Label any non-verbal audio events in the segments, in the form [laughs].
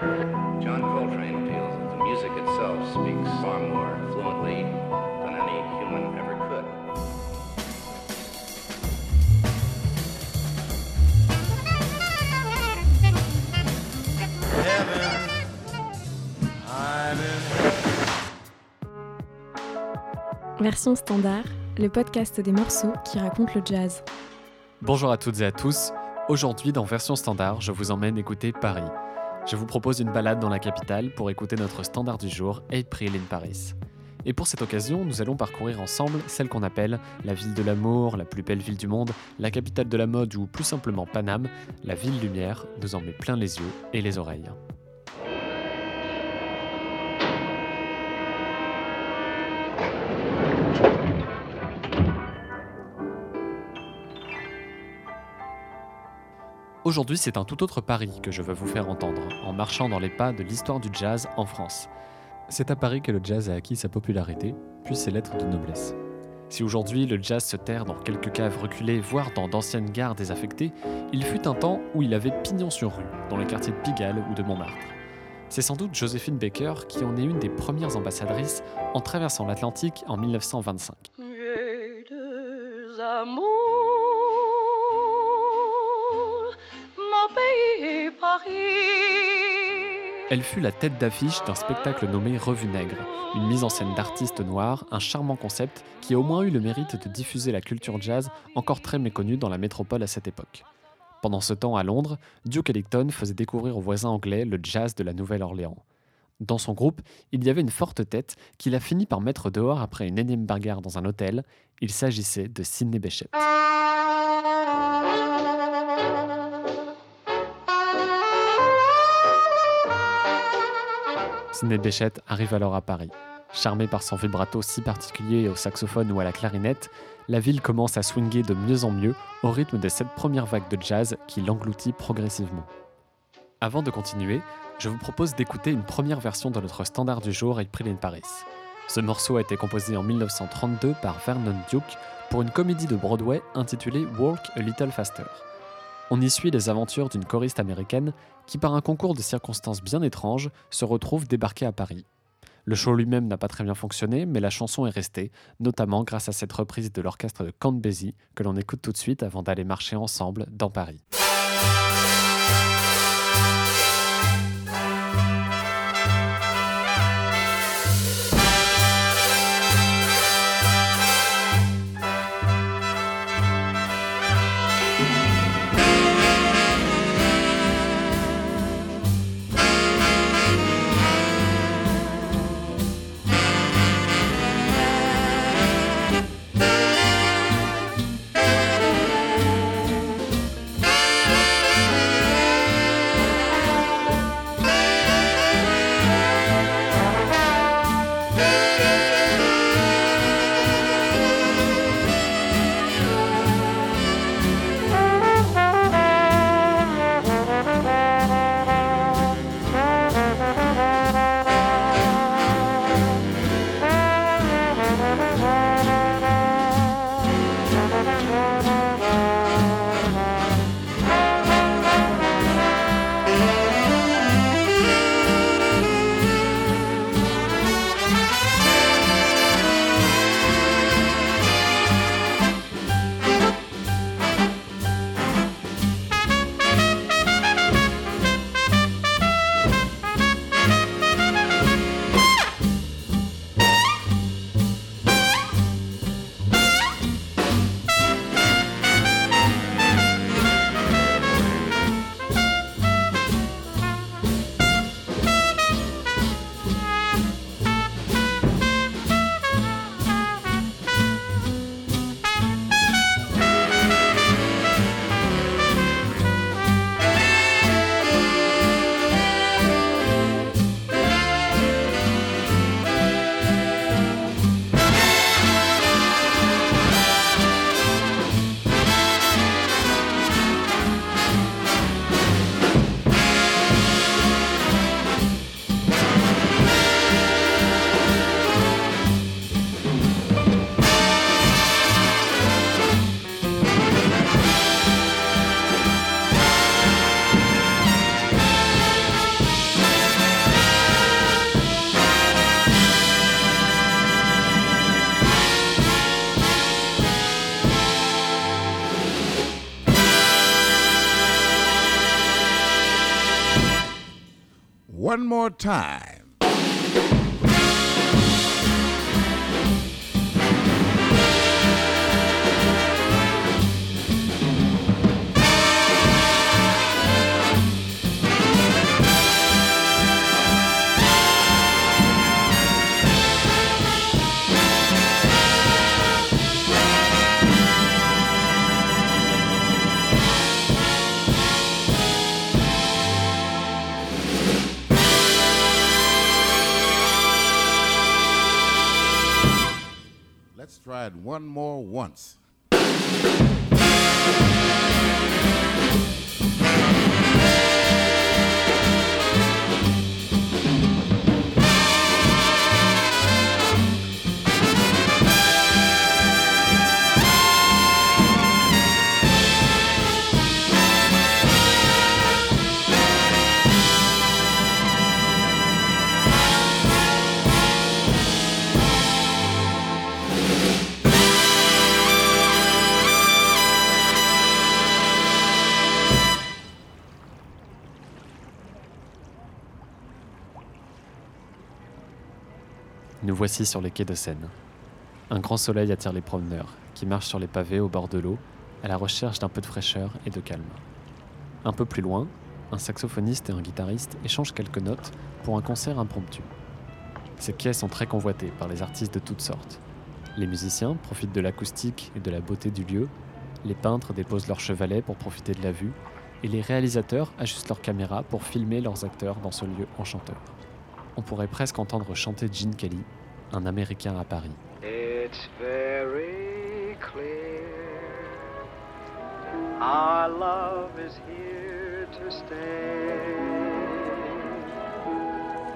John Coltrane feels that the music itself speaks far more fluently than any human ever could. Version standard, le podcast des morceaux qui racontent le jazz. Bonjour à toutes et à tous. Aujourd'hui, dans Version standard, je vous emmène écouter Paris. Je vous propose une balade dans la capitale pour écouter notre standard du jour, April in Paris. Et pour cette occasion, nous allons parcourir ensemble celle qu'on appelle la ville de l'amour, la plus belle ville du monde, la capitale de la mode ou plus simplement Paname, la ville lumière nous en met plein les yeux et les oreilles. Aujourd'hui, c'est un tout autre Paris que je veux vous faire entendre, en marchant dans les pas de l'histoire du jazz en France. C'est à Paris que le jazz a acquis sa popularité, puis ses lettres de noblesse. Si aujourd'hui le jazz se terre dans quelques caves reculées, voire dans d'anciennes gares désaffectées, il fut un temps où il avait pignon sur rue, dans les quartiers de Pigalle ou de Montmartre. C'est sans doute Joséphine Baker qui en est une des premières ambassadrices en traversant l'Atlantique en 1925. J'ai deux amours, Paris. Elle fut la tête d'affiche d'un spectacle nommé Revue Nègre, une mise en scène d'artistes noirs, un charmant concept qui a au moins eu le mérite de diffuser la culture jazz encore très méconnue dans la métropole à cette époque. Pendant ce temps à Londres, Duke Ellington faisait découvrir aux voisins anglais le jazz de la Nouvelle-Orléans. Dans son groupe, il y avait une forte tête qu'il a fini par mettre dehors après une énième bagarre dans un hôtel. Il s'agissait de Sidney Bechet. Sidney arrive alors à Paris. Charmé par son vibrato si particulier au saxophone ou à la clarinette, la ville commence à swinguer de mieux en mieux au rythme de cette première vague de jazz qui l'engloutit progressivement. Avant de continuer, je vous propose d'écouter une première version de notre standard du jour April in Paris. Ce morceau a été composé en 1932 par Vernon Duke pour une comédie de Broadway intitulée Walk a Little Faster. On y suit les aventures d'une choriste américaine qui, par un concours de circonstances bien étranges, se retrouve débarquée à Paris. Le show lui-même n'a pas très bien fonctionné, mais la chanson est restée, notamment grâce à cette reprise de l'orchestre de Count que l'on écoute tout de suite avant d'aller marcher ensemble dans Paris. More time. Let's try it one more once. Nous voici sur les quais de Seine. Un grand soleil attire les promeneurs, qui marchent sur les pavés au bord de l'eau, à la recherche d'un peu de fraîcheur et de calme. Un peu plus loin, un saxophoniste et un guitariste échangent quelques notes pour un concert impromptu. Ces quais sont très convoités par les artistes de toutes sortes. Les musiciens profitent de l'acoustique et de la beauté du lieu, les peintres déposent leurs chevalets pour profiter de la vue, et les réalisateurs ajustent leurs caméras pour filmer leurs acteurs dans ce lieu enchanteur. On pourrait presque entendre chanter Gene Kelly, un Américain à Paris. It's very clear our love is here to stay.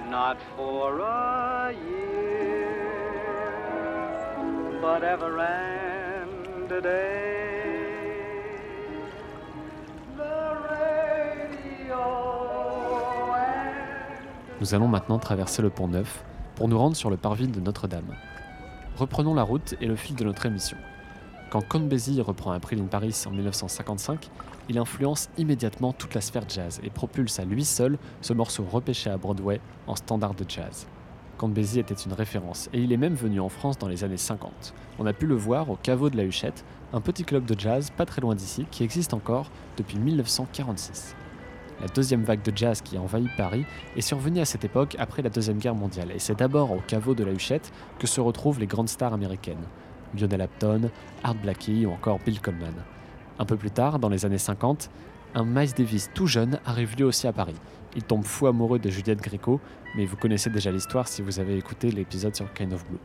Not for a year, but ever and a day. Nous allons maintenant traverser le pont Neuf pour nous rendre sur le parvis de Notre-Dame. Reprenons la route et le fil de notre émission. Quand Count Basie reprend un prix in Paris en 1955, il influence immédiatement toute la sphère jazz et propulse à lui seul ce morceau repêché à Broadway en standard de jazz. Count Basie était une référence et il est même venu en France dans les années 50. On a pu le voir au Caveau de la Huchette, un petit club de jazz pas très loin d'ici qui existe encore depuis 1946. La deuxième vague de jazz qui a envahi Paris est survenue à cette époque après la Deuxième Guerre mondiale, et c'est d'abord au caveau de la Huchette que se retrouvent les grandes stars américaines, Lionel Hampton, Art Blakey ou encore Bill Coleman. Un peu plus tard, dans les années 50, un Miles Davis tout jeune arrive lui aussi à Paris. Il tombe fou amoureux de Juliette Gréco, mais vous connaissez déjà l'histoire si vous avez écouté l'épisode sur Kind of Blue.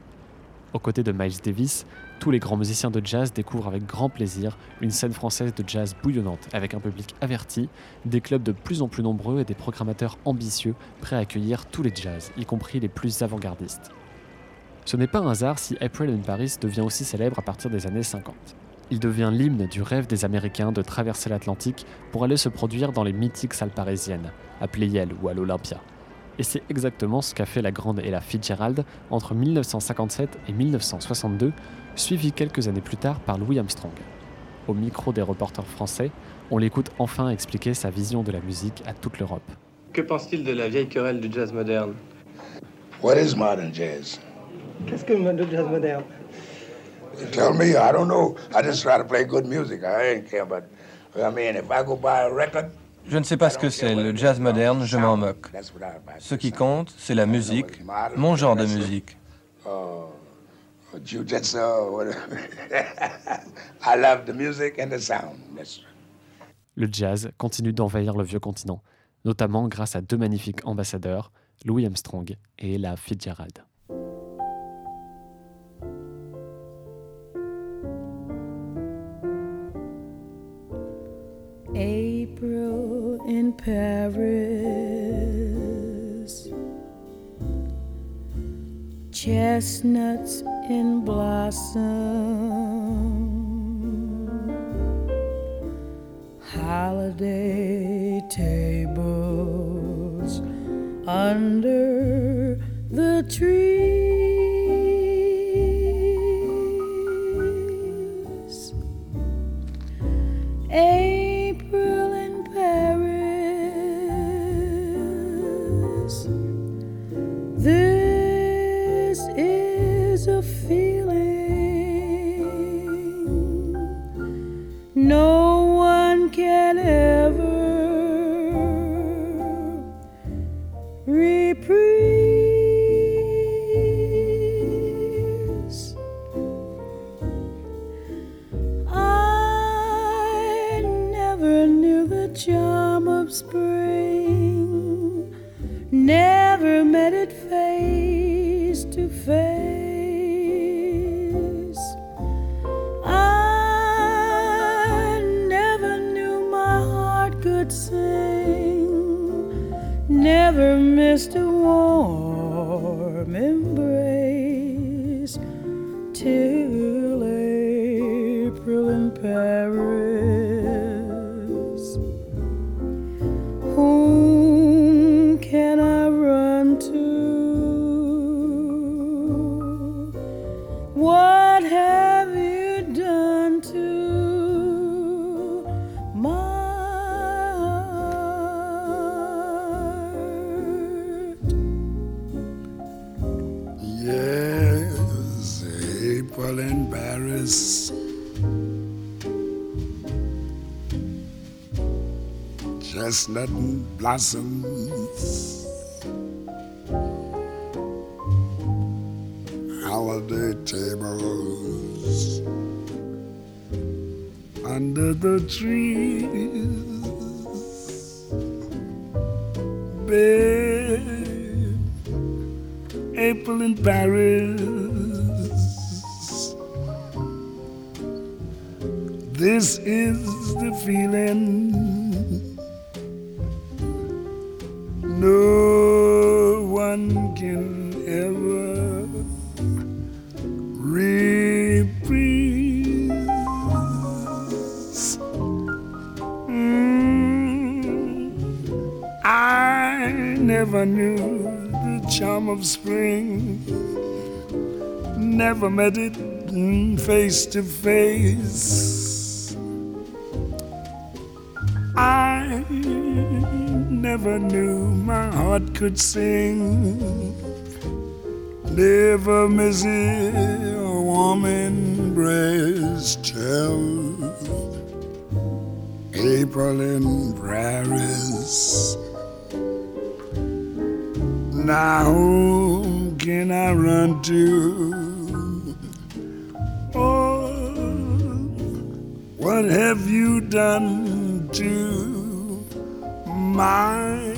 Aux côtés de Miles Davis, tous les grands musiciens de jazz découvrent avec grand plaisir une scène française de jazz bouillonnante, avec un public averti, des clubs de plus en plus nombreux et des programmateurs ambitieux prêts à accueillir tous les jazz, y compris les plus avant-gardistes. Ce n'est pas un hasard si April in Paris devient aussi célèbre à partir des années 50. Il devient l'hymne du rêve des Américains de traverser l'Atlantique pour aller se produire dans les mythiques salles parisiennes, à Pleyel ou à l'Olympia. Et c'est exactement ce qu'a fait la grande Ella Fitzgerald entre 1957 et 1962, suivi quelques années plus tard par Louis Armstrong. Au micro des reporters français, on l'écoute enfin expliquer sa vision de la musique à toute l'Europe. Que pense-t-il de la vieille querelle du jazz moderne? What is modern jazz? Qu'est-ce que le jazz moderne? Tell me. I don't know. I just try to play good music. I ain't care about. I mean, if I go buy a record. Je ne sais pas ce que c'est, le jazz moderne, je m'en moque. Ce qui compte, c'est la musique, mon genre de musique. Jiu-jitsu, [laughs] whatever. I love the music and the sound. That's Le jazz continue d'envahir le vieux continent, notamment grâce à deux magnifiques ambassadeurs, Louis Armstrong et Ella Fitzgerald. In Paris, chestnuts in blossom, holiday tables under the trees. No one can ever Yes, April in Paris. Chestnut blossoms. Holiday tables under the trees. Babe, April in Paris. This is the feeling met it face to face. I never knew my heart could sing. Never miss a warm embrace till April in Paris. Now whom can I run to? What have you done to my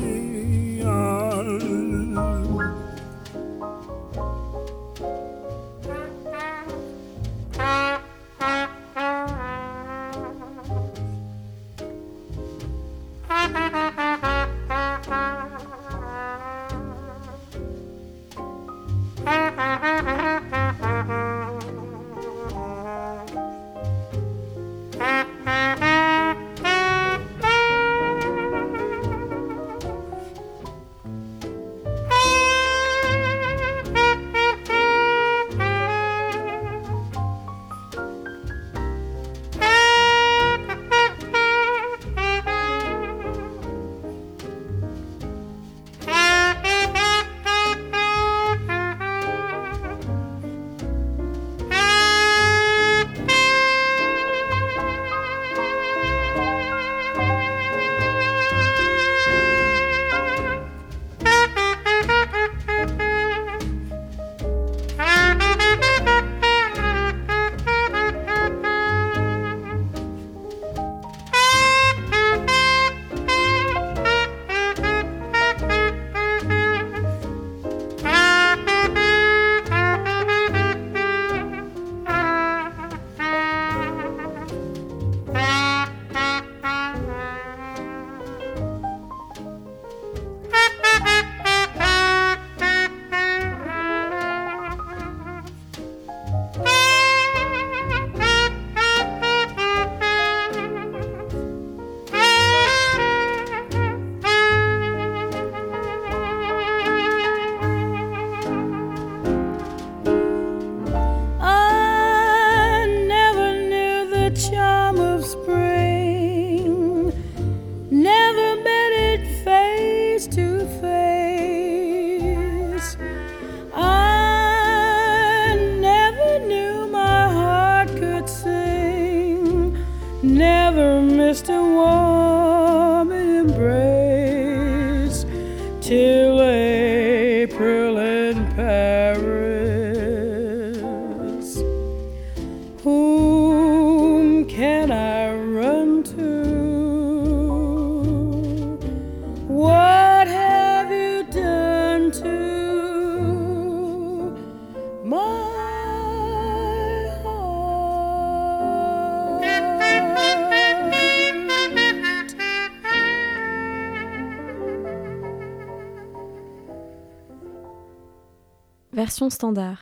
Standard.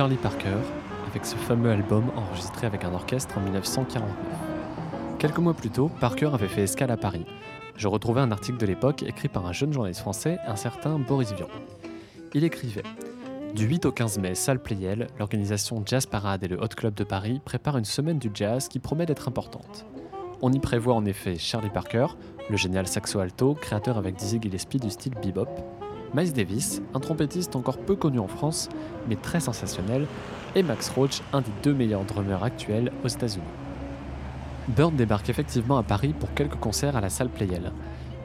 Charlie Parker avec ce fameux album enregistré avec un orchestre en 1949. Quelques mois plus tôt, Parker avait fait escale à Paris. Je retrouvais un article de l'époque écrit par un jeune journaliste français, un certain Boris Vian. Il écrivait Du 8 au 15 mai, salle Playel, l'organisation Jazz Parade et le Hot Club de Paris préparent une semaine du jazz qui promet d'être importante. On y prévoit en effet Charlie Parker, le génial saxo-alto, créateur avec Dizzy Gillespie du style bebop, Miles Davis, un trompettiste encore peu connu en France, mais très sensationnel, et Max Roach, un des deux meilleurs drummers actuels aux États-Unis. Bird débarque effectivement à Paris pour quelques concerts à la salle Playel.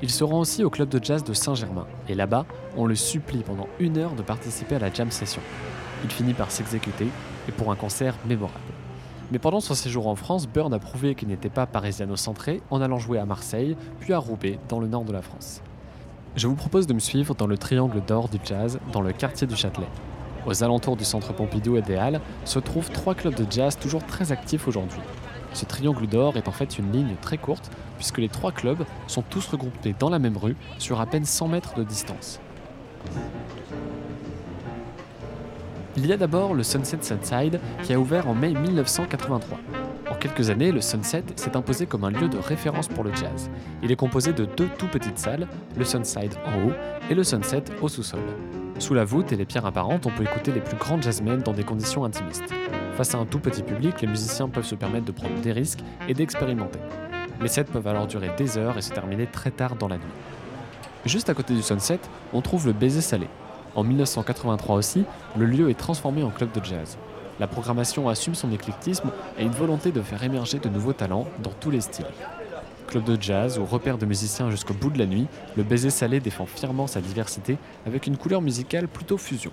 Il se rend aussi au club de jazz de Saint-Germain, et là-bas, on le supplie pendant une heure de participer à la jam session. Il finit par s'exécuter, et pour un concert mémorable. Mais pendant son séjour en France, Bird a prouvé qu'il n'était pas parisiano-centré en allant jouer à Marseille, puis à Roubaix, dans le nord de la France. Je vous propose de me suivre dans le triangle d'or du jazz, dans le quartier du Châtelet. Aux alentours du centre Pompidou et des Halles se trouvent trois clubs de jazz toujours très actifs aujourd'hui. Ce triangle d'or est en fait une ligne très courte, puisque les trois clubs sont tous regroupés dans la même rue, sur à peine 100 mètres de distance. Il y a d'abord le Sunset Sunside qui a ouvert en mai 1983. En quelques années, le Sunset s'est imposé comme un lieu de référence pour le jazz. Il est composé de deux tout petites salles, le Sunside en haut et le Sunset au sous-sol. Sous la voûte et les pierres apparentes, on peut écouter les plus grandes jazzmen dans des conditions intimistes. Face à un tout petit public, les musiciens peuvent se permettre de prendre des risques et d'expérimenter. Les sets peuvent alors durer des heures et se terminer très tard dans la nuit. Juste à côté du Sunset, on trouve le Baiser Salé. En 1983 aussi, le lieu est transformé en club de jazz. La programmation assume son éclectisme et une volonté de faire émerger de nouveaux talents dans tous les styles. Club de jazz ou repère de musiciens jusqu'au bout de la nuit, le Baiser Salé défend fièrement sa diversité avec une couleur musicale plutôt fusion.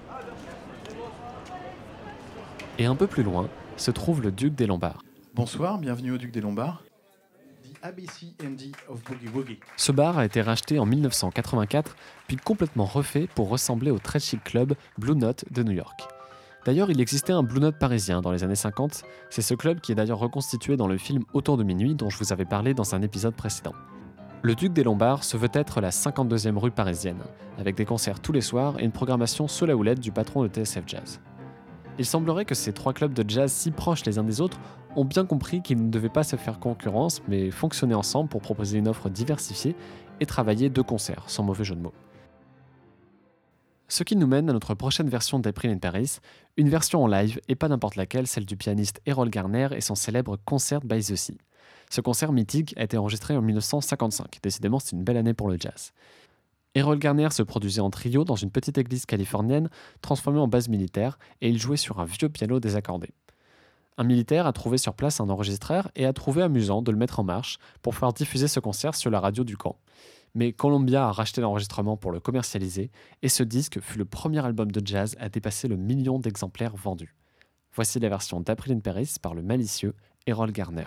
Et un peu plus loin se trouve le Duc des Lombards. Bonsoir, bienvenue au Duc des Lombards. The ABCND of Boogie Woogie. Ce bar a été racheté en 1984, puis complètement refait pour ressembler au très chic club Blue Note de New York. D'ailleurs, il existait un Blue Note parisien dans les années 50. C'est ce club qui est d'ailleurs reconstitué dans le film Autour de minuit dont je vous avais parlé dans un épisode précédent. Le Duc des Lombards se veut être la 52e rue parisienne, avec des concerts tous les soirs et une programmation sous la houlette du patron de TSF Jazz. Il semblerait que ces trois clubs de jazz si proches les uns des autres ont bien compris qu'ils ne devaient pas se faire concurrence, mais fonctionner ensemble pour proposer une offre diversifiée et travailler de concert, sans mauvais jeu de mots. Ce qui nous mène à notre prochaine version d'April in Paris, une version en live et pas n'importe laquelle, celle du pianiste Errol Garner et son célèbre Concert by the Sea. Ce concert mythique a été enregistré en 1955, décidément c'est une belle année pour le jazz. Errol Garner se produisait en trio dans une petite église californienne transformée en base militaire et il jouait sur un vieux piano désaccordé. Un militaire a trouvé sur place un enregistreur et a trouvé amusant de le mettre en marche pour pouvoir diffuser ce concert sur la radio du camp. Mais Columbia a racheté l'enregistrement pour le commercialiser et ce disque fut le premier album de jazz à dépasser le million d'exemplaires vendus. Voici la version d'April in Paris par le malicieux Errol Garner.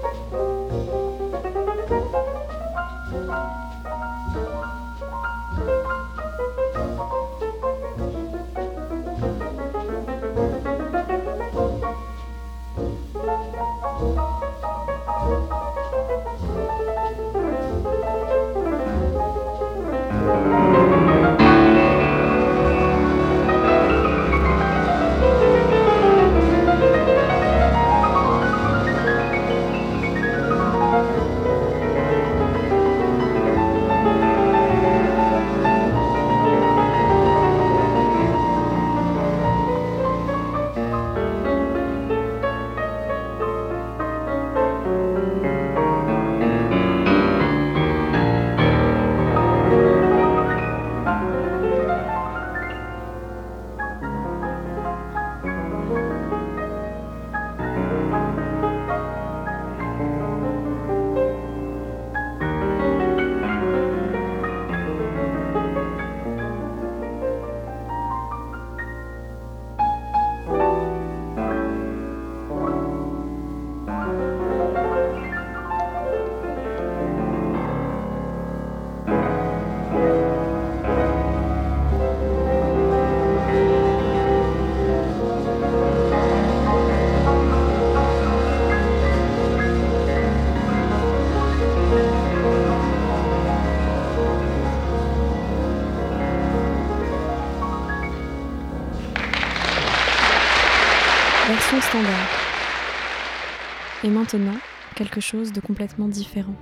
maintenant, quelque chose de complètement différent.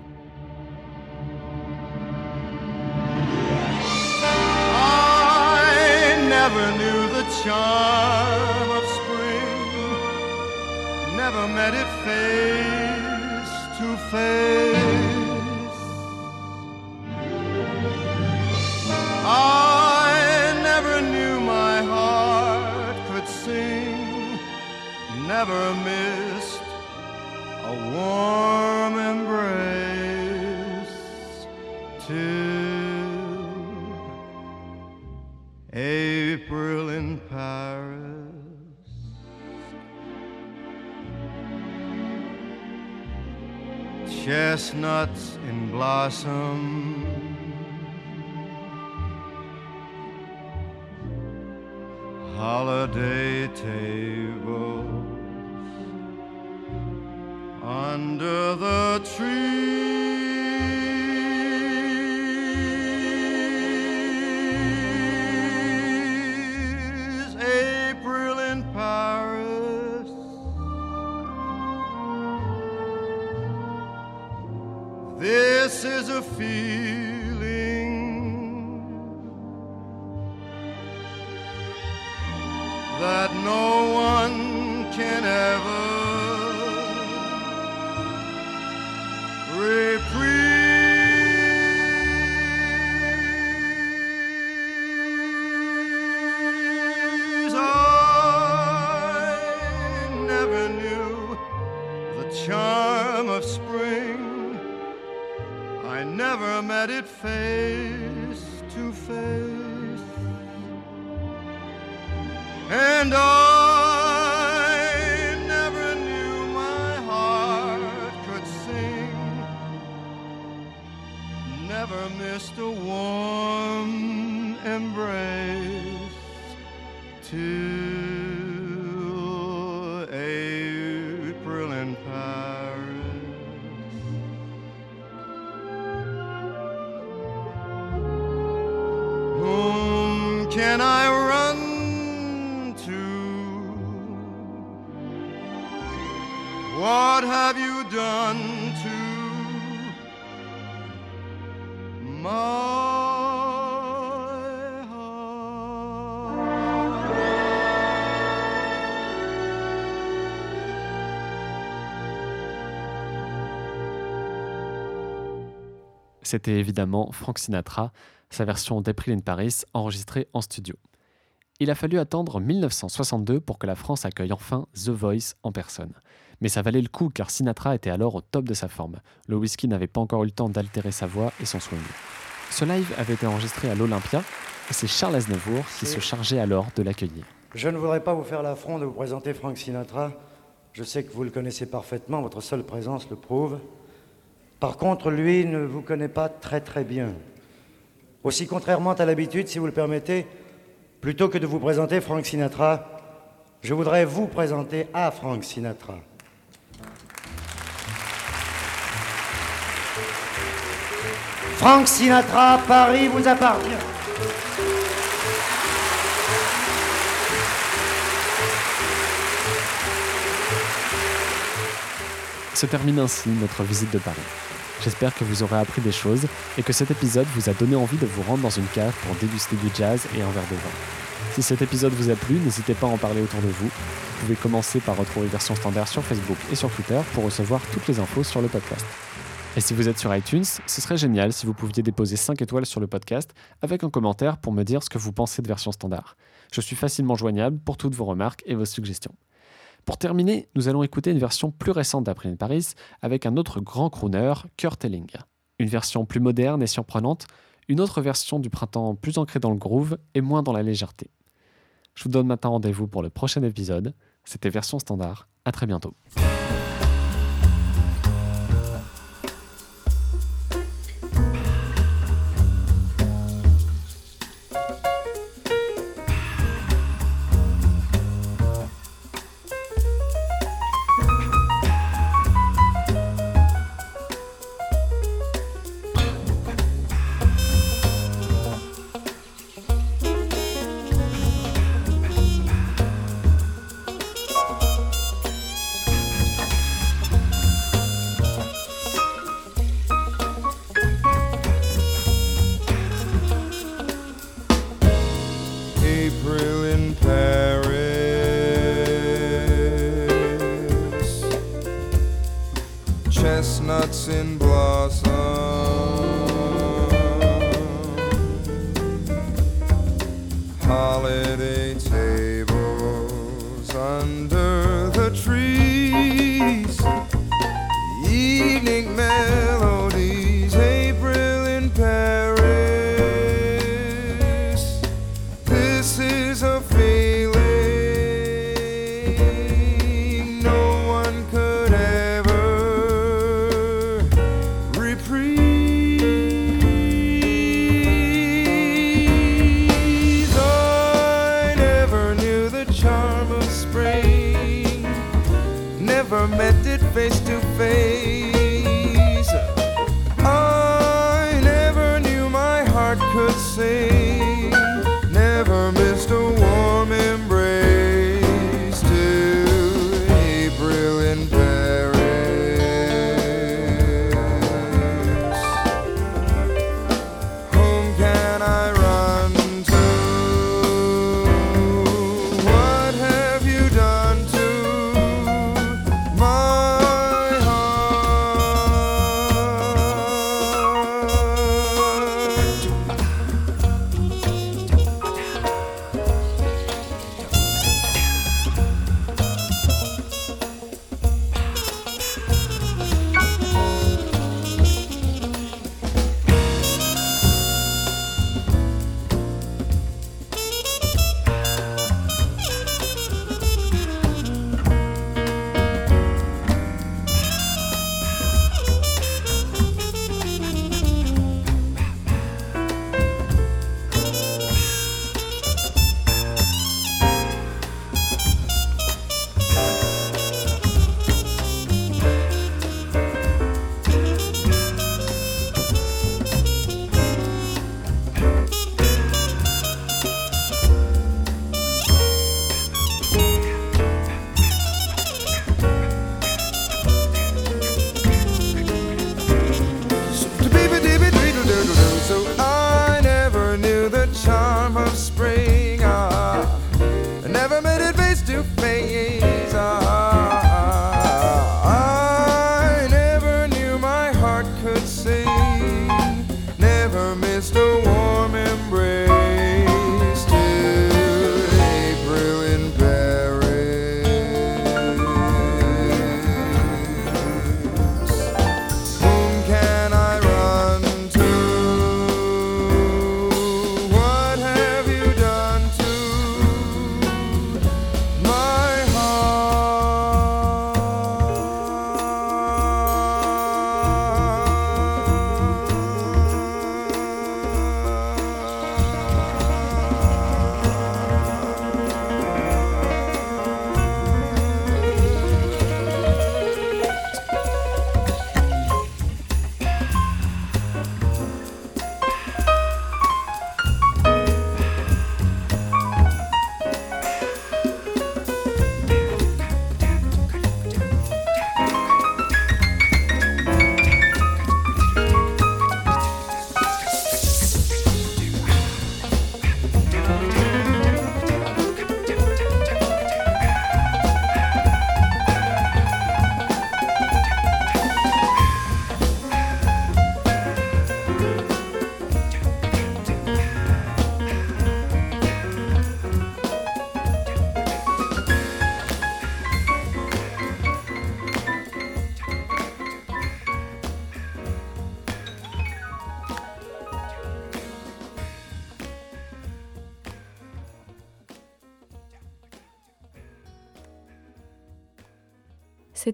Chestnuts in blossom. Holiday tables reprise. C'était évidemment Frank Sinatra, sa version d'April in Paris enregistrée en studio. Il a fallu attendre 1962 pour que la France accueille enfin The Voice en personne. Mais ça valait le coup car Sinatra était alors au top de sa forme. Le whisky n'avait pas encore eu le temps d'altérer sa voix et son swing. Ce live avait été enregistré à l'Olympia et c'est Charles Aznavour qui se chargeait alors de l'accueillir. Je ne voudrais pas vous faire l'affront de vous présenter Frank Sinatra. Je sais que vous le connaissez parfaitement, votre seule présence le prouve. Par contre, lui ne vous connaît pas très très bien. Aussi contrairement à l'habitude, si vous le permettez, plutôt que de vous présenter Frank Sinatra, je voudrais vous présenter à Frank Sinatra. Frank Sinatra, Paris vous appartient. Se termine ainsi notre visite de Paris. J'espère que vous aurez appris des choses et que cet épisode vous a donné envie de vous rendre dans une cave pour déguster du jazz et un verre de vin. Si cet épisode vous a plu, n'hésitez pas à en parler autour de vous. Vous pouvez commencer par retrouver Version Standard sur Facebook et sur Twitter pour recevoir toutes les infos sur le podcast. Et si vous êtes sur iTunes, ce serait génial si vous pouviez déposer 5 étoiles sur le podcast avec un commentaire pour me dire ce que vous pensez de Version Standard. Je suis facilement joignable pour toutes vos remarques et vos suggestions. Pour terminer, nous allons écouter une version plus récente d'Après Paris avec un autre grand crooner, Kurt Elling. Une version plus moderne et surprenante, une autre version du printemps plus ancrée dans le groove et moins dans la légèreté. Je vous donne maintenant rendez-vous pour le prochain épisode. C'était Version Standard. À très bientôt.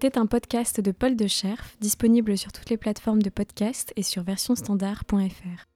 C'était un podcast de Paul de Scherf, disponible sur toutes les plateformes de podcast et sur versionstandard.fr.